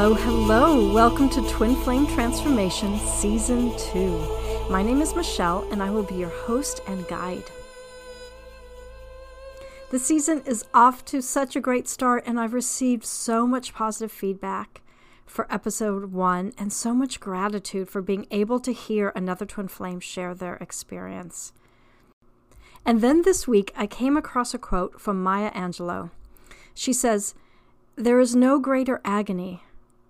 Hello, hello. Welcome to Twin Flame Transformation Season 2. My name is Michele, and I will be your host and guide. The season is off to such a great start, and I've received so much positive feedback for episode one and so much gratitude for being able to hear another twin flame share their experience. And then this week, I came across a quote from Maya Angelou. She says, There is no greater agony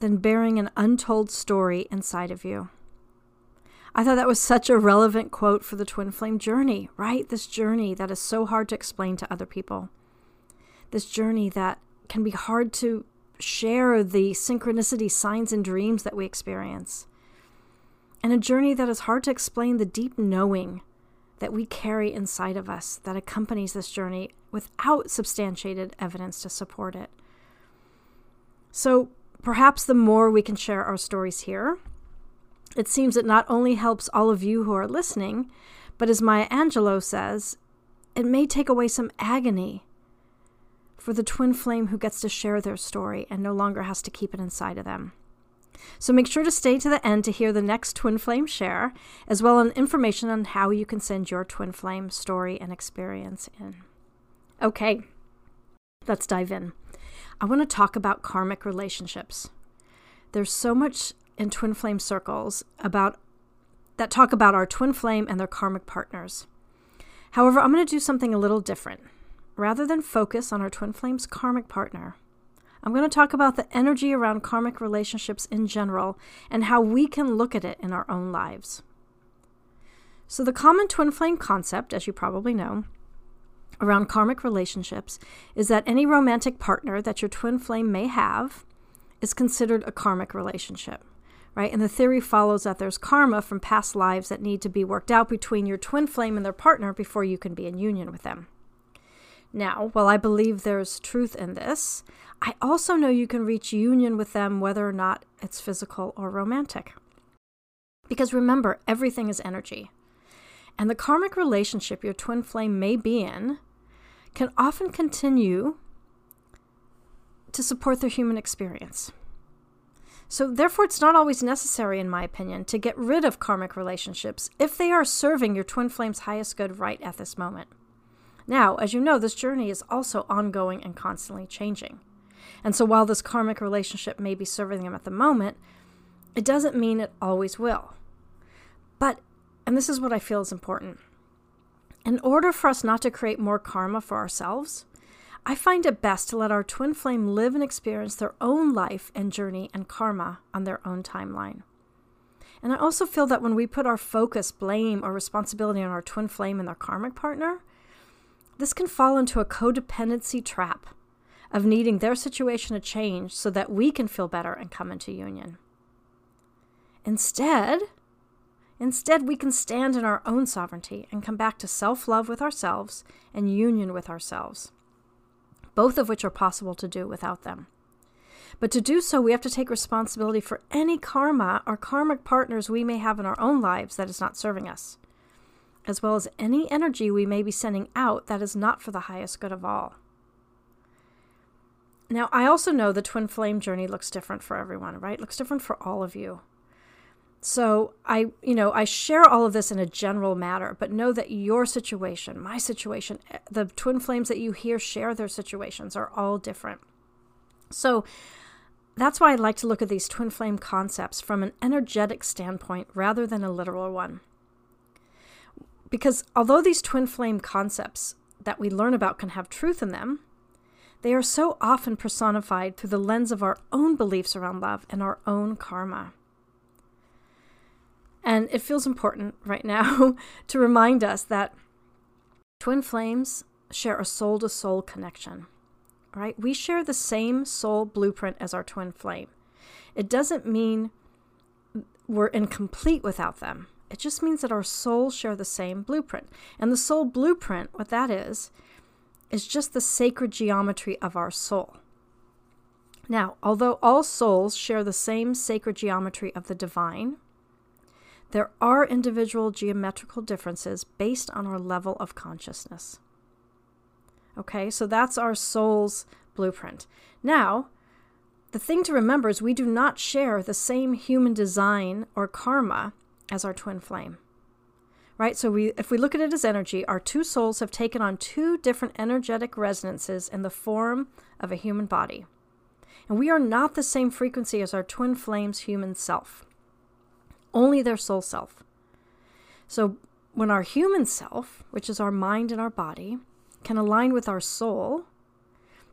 than bearing an untold story inside of you. I thought that was such a relevant quote for the twin flame journey, right? This journey that is so hard to explain to other people. This journey that can be hard to share the synchronicity signs and dreams that we experience. And a journey that is hard to explain the deep knowing that we carry inside of us that accompanies this journey without substantiated evidence to support it. So, Perhaps the more we can share our stories here, it seems it not only helps all of you who are listening, but as Maya Angelou says, it may take away some agony for the twin flame who gets to share their story and no longer has to keep it inside of them. So make sure to stay to the end to hear the next twin flame share, as well as information on how you can send your twin flame story and experience in. Okay, let's dive in. I want to talk about karmic relationships. There's so much in twin flame circles about that talk about our twin flame and their karmic partners. However, I'm going to do something a little different. Rather than focus on our twin flame's karmic partner, I'm going to talk about the energy around karmic relationships in general and how we can look at it in our own lives. So, the common twin flame concept, as you probably know, around karmic relationships is that any romantic partner that your twin flame may have is considered a karmic relationship, right? And the theory follows that there's karma from past lives that need to be worked out between your twin flame and their partner before you can be in union with them. Now, while I believe there's truth in this, I also know you can reach union with them whether or not it's physical or romantic. Because remember, everything is energy. And the karmic relationship your twin flame may be in can often continue to support their human experience. So, therefore, it's not always necessary, in my opinion, to get rid of karmic relationships if they are serving your twin flame's highest good right at this moment. Now, as you know, this journey is also ongoing and constantly changing. And so, while this karmic relationship may be serving them at the moment, it doesn't mean it always will. But, and this is what I feel is important in order for us not to create more karma for ourselves, I find it best to let our twin flame live and experience their own life and journey and karma on their own timeline. And I also feel that when we put our focus, blame, or responsibility on our twin flame and their karmic partner, this can fall into a codependency trap of needing their situation to change so that we can feel better and come into union. Instead, Instead, we can stand in our own sovereignty and come back to self love with ourselves and union with ourselves, both of which are possible to do without them. But to do so, we have to take responsibility for any karma or karmic partners we may have in our own lives that is not serving us, as well as any energy we may be sending out that is not for the highest good of all. Now, I also know the twin flame journey looks different for everyone, right? It looks different for all of you. So I, you know, I share all of this in a general matter, but know that your situation, my situation, eh, the twin flames that you hear share their situations are all different. So that's why I like to look at these twin flame concepts from an energetic standpoint rather than a literal one. Because although these twin flame concepts that we learn about can have truth in them, they are so often personified through the lens of our own beliefs around love and our own karma. And it feels important right now to remind us that twin flames share a soul to soul connection. Right? We share the same soul blueprint as our twin flame. It doesn't mean we're incomplete without them. It just means that our souls share the same blueprint. And the soul blueprint, what that is, is just the sacred geometry of our soul. Now, although all souls share the same sacred geometry of the divine, there are individual geometrical differences based on our level of consciousness. Okay, so that's our soul's blueprint. Now, the thing to remember is we do not share the same human design or karma as our twin flame. Right? So we if we look at it as energy, our two souls have taken on two different energetic resonances in the form of a human body. And we are not the same frequency as our twin flame's human self. Only their soul self. So when our human self, which is our mind and our body, can align with our soul,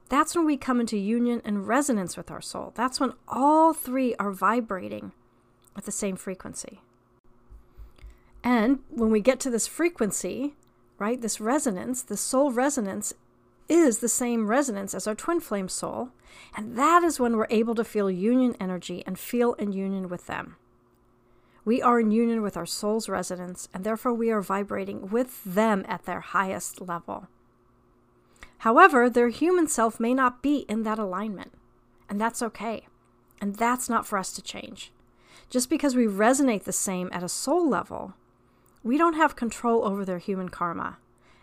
that's when we come into union and resonance with our soul. That's when all three are vibrating at the same frequency. And when we get to this frequency, right, this resonance, the soul resonance is the same resonance as our twin flame soul. And that is when we're able to feel union energy and feel in union with them. We are in union with our soul's resonance, and therefore we are vibrating with them at their highest level. However, their human self may not be in that alignment, and that's okay. And that's not for us to change. Just because we resonate the same at a soul level, we don't have control over their human karma,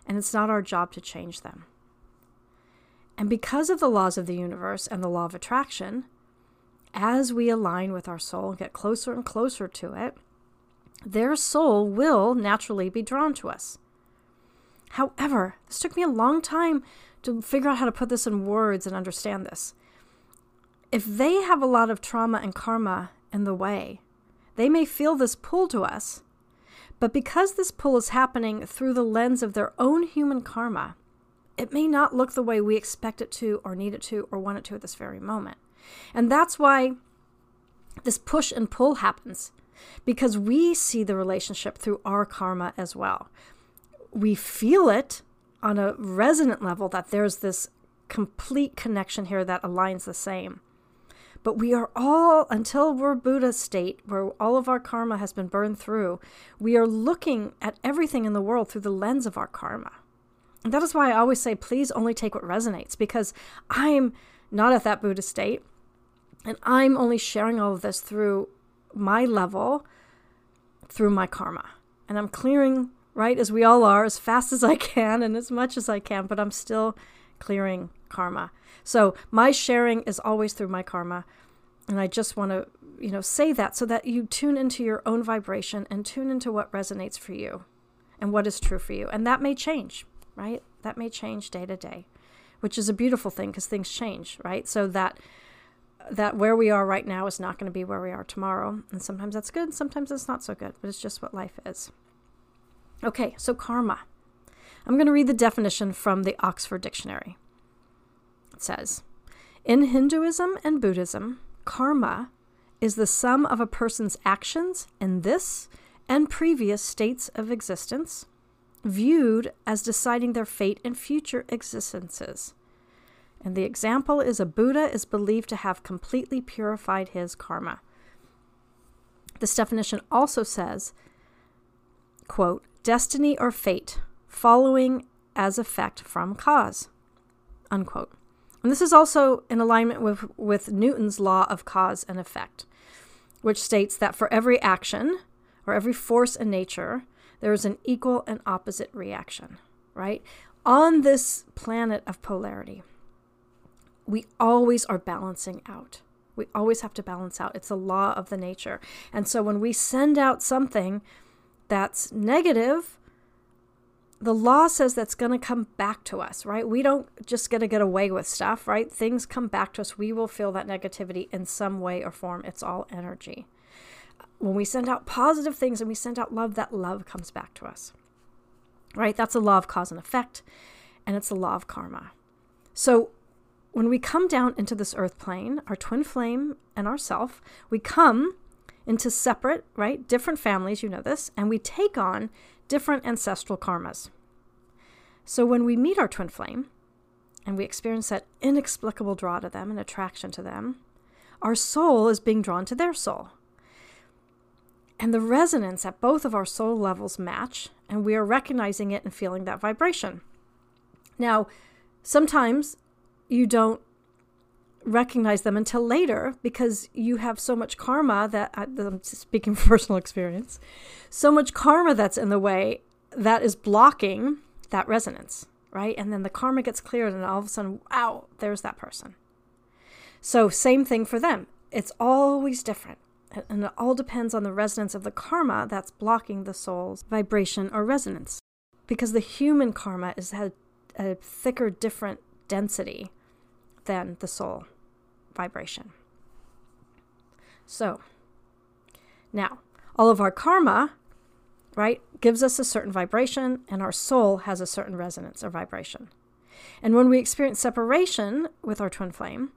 and it's not our job to change them. And because of the laws of the universe and the law of attraction, as we align with our soul and get closer and closer to it, their soul will naturally be drawn to us. However, this took me a long time to figure out how to put this in words and understand this. If they have a lot of trauma and karma in the way, they may feel this pull to us, but because this pull is happening through the lens of their own human karma, it may not look the way we expect it to, or need it to, or want it to at this very moment. And that's why this push and pull happens, because we see the relationship through our karma as well. We feel it on a resonant level that there's this complete connection here that aligns the same. But we are all, until we're Buddha state, where all of our karma has been burned through, we are looking at everything in the world through the lens of our karma. And that is why I always say, please only take what resonates, because I'm not at that Buddha state. And I'm only sharing all of this through my level, through my karma. And I'm clearing right? As we all are, as fast as I can and as much as I can, but I'm still clearing karma. So my sharing is always through my karma. And I just want to, you know, say that so that you tune into your own vibration and tune into what resonates for you and what is true for you. And that may change, right? That may change day to day, which is a beautiful thing because things change, right? So that that where we are right now is not going to be where we are tomorrow. And sometimes that's good, sometimes it's not so good, but it's just what life is. Okay, so karma. I'm going to read the definition from the Oxford Dictionary. It says In Hinduism and Buddhism, karma is the sum of a person's actions in this and previous states of existence, viewed as deciding their fate in future existences. And the example is a Buddha is believed to have completely purified his karma. This definition also says, quote, destiny or fate, following as effect from cause. Unquote. And this is also in alignment with, with Newton's law of cause and effect, which states that for every action or every force in nature, there is an equal and opposite reaction, right? On this planet of polarity, we always are balancing out. We always have to balance out. It's a law of the nature. And so when we send out something that's negative, the law says that's going to come back to us, right? We don't just get to get away with stuff, right? Things come back to us. We will feel that negativity in some way or form. It's all energy. When we send out positive things and we send out love, that love comes back to us, right? That's a law of cause and effect, and it's a law of karma. So when we come down into this earth plane, our twin flame and ourself, we come into separate, right, different families, you know this, and we take on different ancestral karmas. So when we meet our twin flame and we experience that inexplicable draw to them and attraction to them, our soul is being drawn to their soul. And the resonance at both of our soul levels match, and we are recognizing it and feeling that vibration. Now, sometimes you don't recognize them until later because you have so much karma that I'm speaking from personal experience, so much karma that's in the way that is blocking that resonance, right? And then the karma gets cleared, and all of a sudden, wow, there's that person. So, same thing for them. It's always different. And it all depends on the resonance of the karma that's blocking the soul's vibration or resonance. Because the human karma is had a thicker, different density than the soul vibration. So, now, all of our karma, right, gives us a certain vibration, and our soul has a certain resonance or vibration. And when we experience separation with our twin flame,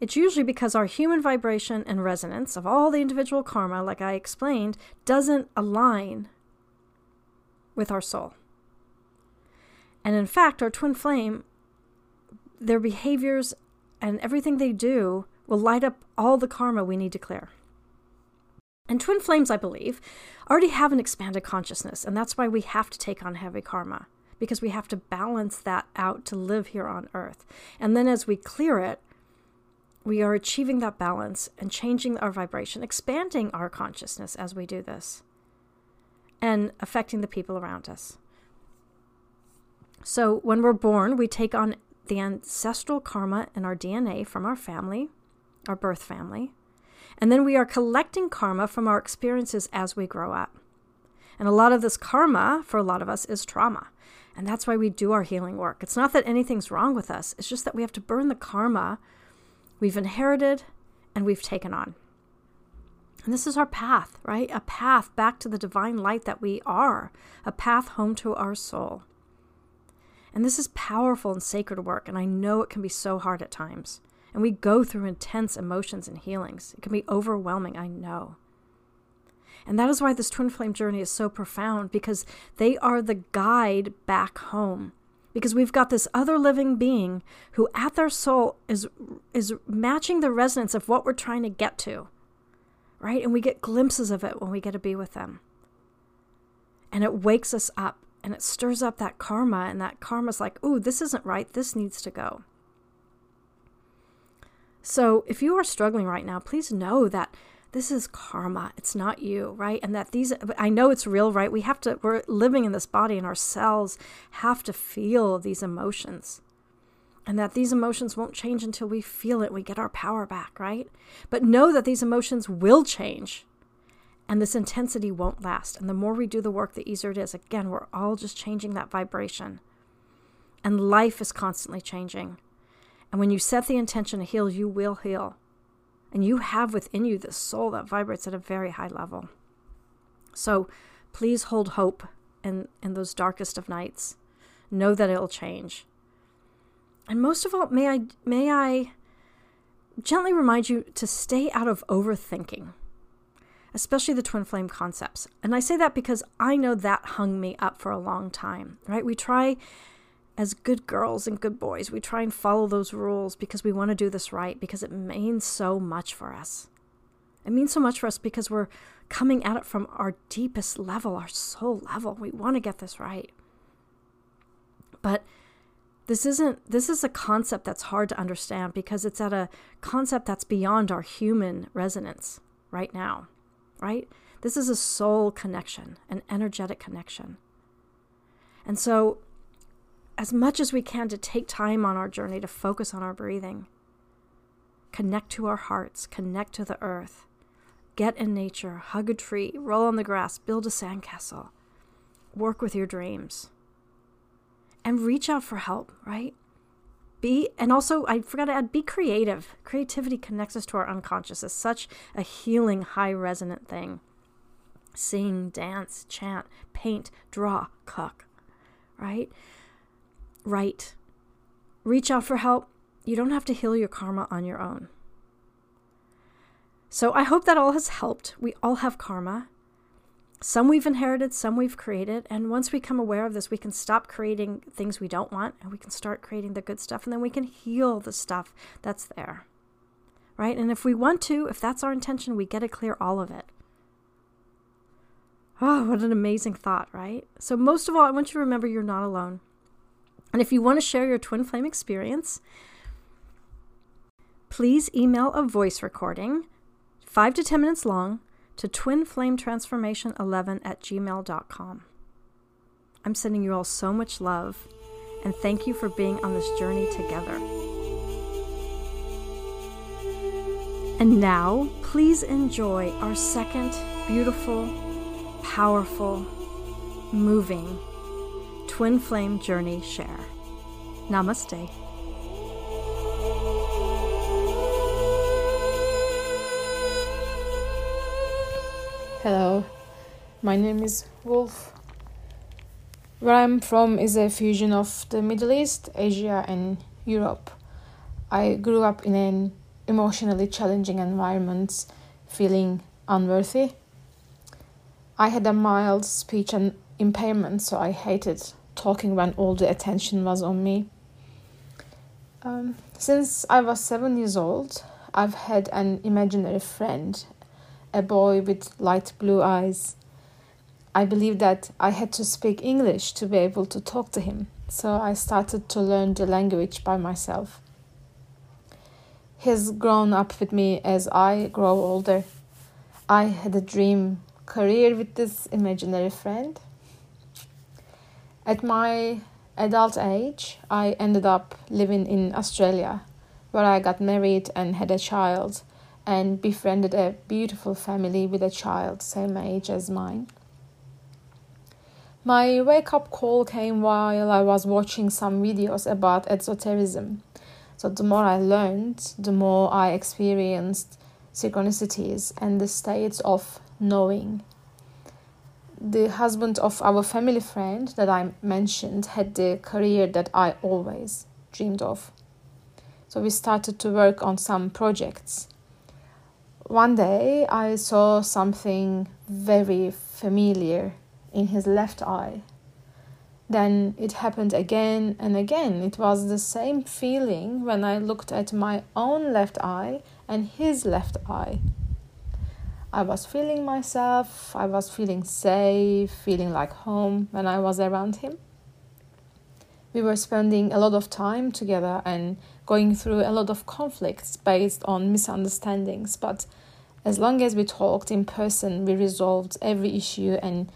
it's usually because our human vibration and resonance of all the individual karma, like I explained, doesn't align with our soul. And in fact, our twin flame, their behaviors and everything they do will light up all the karma we need to clear. And twin flames, I believe, already have an expanded consciousness, and that's why we have to take on heavy karma, because we have to balance that out to live here on earth. And then as we clear it, we are achieving that balance and changing our vibration, expanding our consciousness as we do this, and affecting the people around us. So when we're born, we take on the ancestral karma in our DNA from our family, our birth family, and then we are collecting karma from our experiences as we grow up. And a lot of this karma, for a lot of us, is trauma. And that's why we do our healing work. It's not that anything's wrong with us, it's just that we have to burn the karma we've inherited and we've taken on. And this is our path, right? A path back to the divine light that we are, a path home to our soul. And this is powerful and sacred work, and I know it can be so hard at times. And we go through intense emotions and healings. It can be overwhelming, I know. And that is why this twin flame journey is so profound because they are the guide back home. Because we've got this other living being who, at their soul, is, is matching the resonance of what we're trying to get to, right? And we get glimpses of it when we get to be with them. And it wakes us up and it stirs up that karma, and that karma's like, ooh, this isn't right. This needs to go. So if you are struggling right now, please know that this is karma. It's not you, right? And that these, I know it's real, right? We have to, we're living in this body and our cells have to feel these emotions. And that these emotions won't change until we feel it, we get our power back, right? But know that these emotions will change and this intensity won't last. And the more we do the work, the easier it is. Again, we're all just changing that vibration. And life is constantly changing. And when you set the intention to heal, you will heal. And you have within you this soul that vibrates at a very high level. So please hold hope in, in those darkest of nights. Know that it'll change. And most of all, may I may I gently remind you to stay out of overthinking especially the twin flame concepts. And I say that because I know that hung me up for a long time, right? We try as good girls and good boys, we try and follow those rules because we want to do this right because it means so much for us. It means so much for us because we're coming at it from our deepest level, our soul level. We want to get this right. But this isn't this is a concept that's hard to understand because it's at a concept that's beyond our human resonance right now right? This is a soul connection, an energetic connection. And so, as much as we can, to take time on our journey to focus on our breathing, connect to our hearts, connect to the earth, get in nature, hug a tree, roll on the grass, build a sandcastle, work with your dreams, and reach out for help, right? Be, and also, I forgot to add, be creative. Creativity connects us to our unconscious. It's such a healing, high resonant thing. Sing, dance, chant, paint, draw, cook, right? Write. Reach out for help. You don't have to heal your karma on your own. So I hope that all has helped. We all have karma. Some we've inherited, some we've created. And once we come aware of this, we can stop creating things we don't want and we can start creating the good stuff. And then we can heal the stuff that's there. Right? And if we want to, if that's our intention, we get to clear all of it. Oh, what an amazing thought, right? So, most of all, I want you to remember you're not alone. And if you want to share your twin flame experience, please email a voice recording, five to 10 minutes long, to twinflametransformation11 at gmail.com. I'm sending you all so much love and thank you for being on this journey together. And now, please enjoy our second beautiful, powerful, moving twin flame journey share. Namaste. Hello, my name is Wolf. Where I'm from is a fusion of the Middle East, Asia, and Europe. I grew up in an emotionally challenging environment, feeling unworthy. I had a mild speech and impairment, so I hated talking when all the attention was on me. Um, since I was seven years old, I've had an imaginary friend a boy with light blue eyes. I believed that I had to speak English to be able to talk to him, so I started to learn the language by myself. He's grown up with me as I grow older. I had a dream career with this imaginary friend. At my adult age, I ended up living in Australia, where I got married and had a child and befriended a beautiful family with a child same age as mine. My wake up call came while I was watching some videos about esotericism. So, the more I learned, the more I experienced synchronicities and the states of knowing. The husband of our family friend that I mentioned had the career that I always dreamed of. So, we started to work on some projects one day I saw something very familiar in his left eye. Then it happened again and again. It was the same feeling when I looked at my own left eye and his left eye. I was feeling myself, I was feeling safe, feeling like home when I was around him. We were spending a lot of time together and going through a lot of conflicts based on misunderstandings, but as long as we talked in person, we resolved every issue and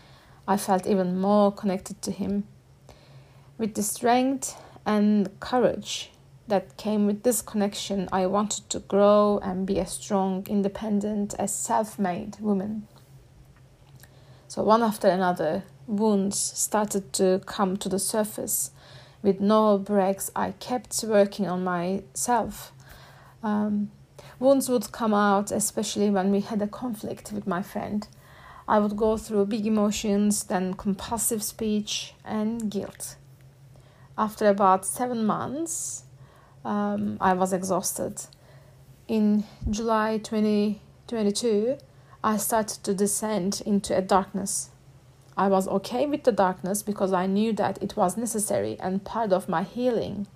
I felt even more connected to him. With the strength and courage that came with this connection, I wanted to grow and be a strong, independent, a self made woman. So, one after another, wounds started to come to the surface with no breaks, I kept working on myself. Um, wounds would come out, especially when we had a conflict with my friend. I would go through big emotions, then compulsive speech, and guilt. After about seven months, um, I was exhausted. In July 2022, I started to descend into a darkness I was okay with the darkness because I knew that it was necessary and part of my healing.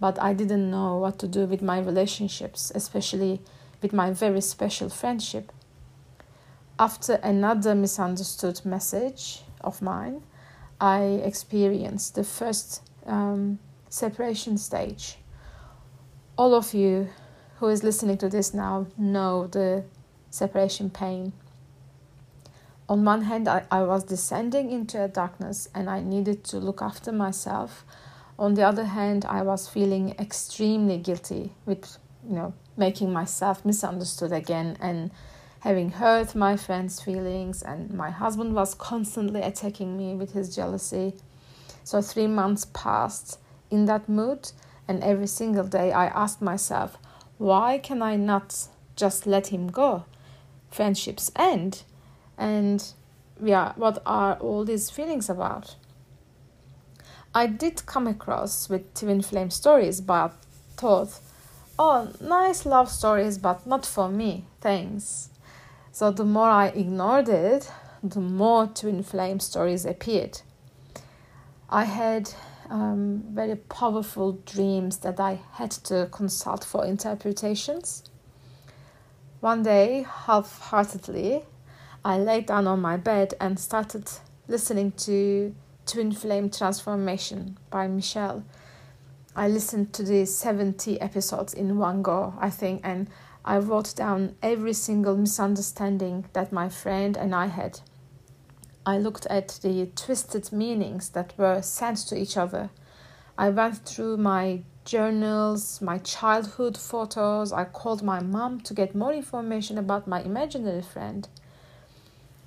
But I didn't know what to do with my relationships, especially with my very special friendship. After another misunderstood message of mine, I experienced the first um, separation stage. All of you who is listening to this now know the separation pain on one hand, I, I was descending into a darkness and I needed to look after myself. On the other hand, I was feeling extremely guilty with, you know, making myself misunderstood again and having hurt my friend's feelings. And my husband was constantly attacking me with his jealousy. So, three months passed in that mood, and every single day I asked myself, why can I not just let him go? Friendships end and yeah what are all these feelings about i did come across with twin flame stories but thought oh, nice love stories, but not for me, thanks. So the more I ignored it, the more twin flame stories appeared. I had um, very powerful dreams that I had to consult for interpretations. One day, half heartedly, I lay down on my bed and started listening to Twin Flame Transformation by Michele. I listened to the 70 episodes in one go, I think, and I wrote down every single misunderstanding that my friend and I had. I looked at the twisted meanings that were sent to each other. I went through my journals, my childhood photos. I called my mom to get more information about my imaginary friend.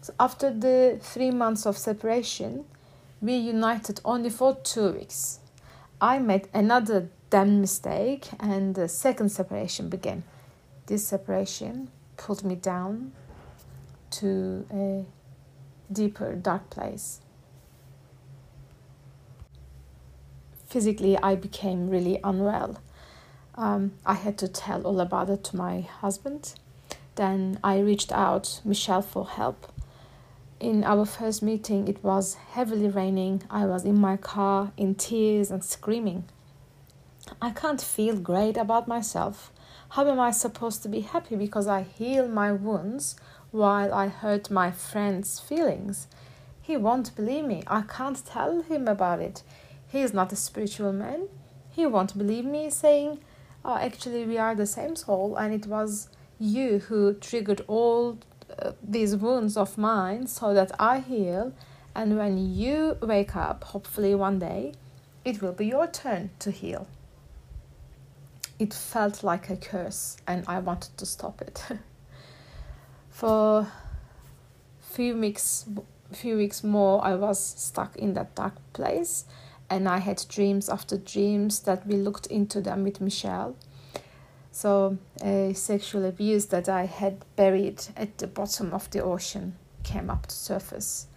So after the three months of separation, we united only for two weeks. I made another damn mistake, and the second separation began. This separation pulled me down to a deeper, dark place. physically I became really unwell. Um, I had to tell all about it to my husband. Then I reached out Michele for help. In our first meeting, it was heavily raining. I was in my car in tears and screaming. I can't feel great about myself. How am I supposed to be happy because I heal my wounds while I hurt my friend's feelings? He won't believe me. I can't tell him about it he is not a spiritual man. He won't believe me saying, oh, actually, we are the same soul, and it was you who triggered all these wounds of mine so that I heal. And when you wake up, hopefully one day, it will be your turn to heal. It felt like a curse, and I wanted to stop it. For few weeks, few weeks more, I was stuck in that dark place and I had dreams after dreams that we looked into them with Michele. So, a sexual abuse that I had buried at the bottom of the ocean came up to surface.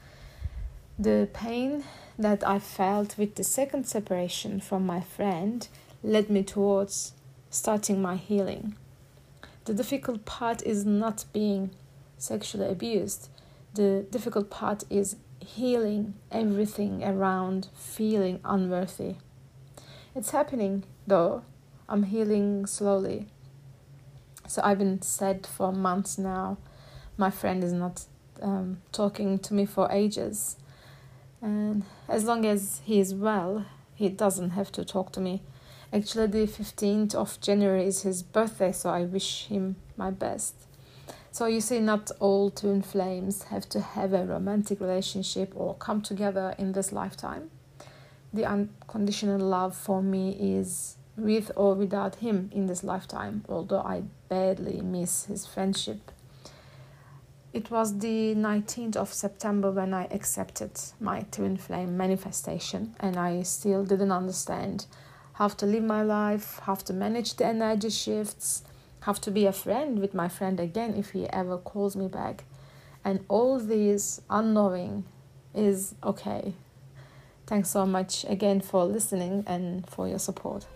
The pain that I felt with the second separation from my friend led me towards starting my healing. The difficult part is not being sexually abused. The difficult part is healing everything around feeling unworthy. It's happening though. I'm healing slowly. So I've been sad for months now. My friend is not um, talking to me for ages. And as long as he is well, he doesn't have to talk to me. Actually, the 15th of January is his birthday, so I wish him my best. So you see, not all twin flames have to have a romantic relationship or come together in this lifetime. The unconditional love for me is with or without him in this lifetime, although I badly miss his friendship. It was the 19th of September when I accepted my twin flame manifestation, and I still didn't understand how to live my life, how to manage the energy shifts how to be a friend with my friend again if he ever calls me back. And all these unknowing is okay. Thanks so much again for listening and for your support.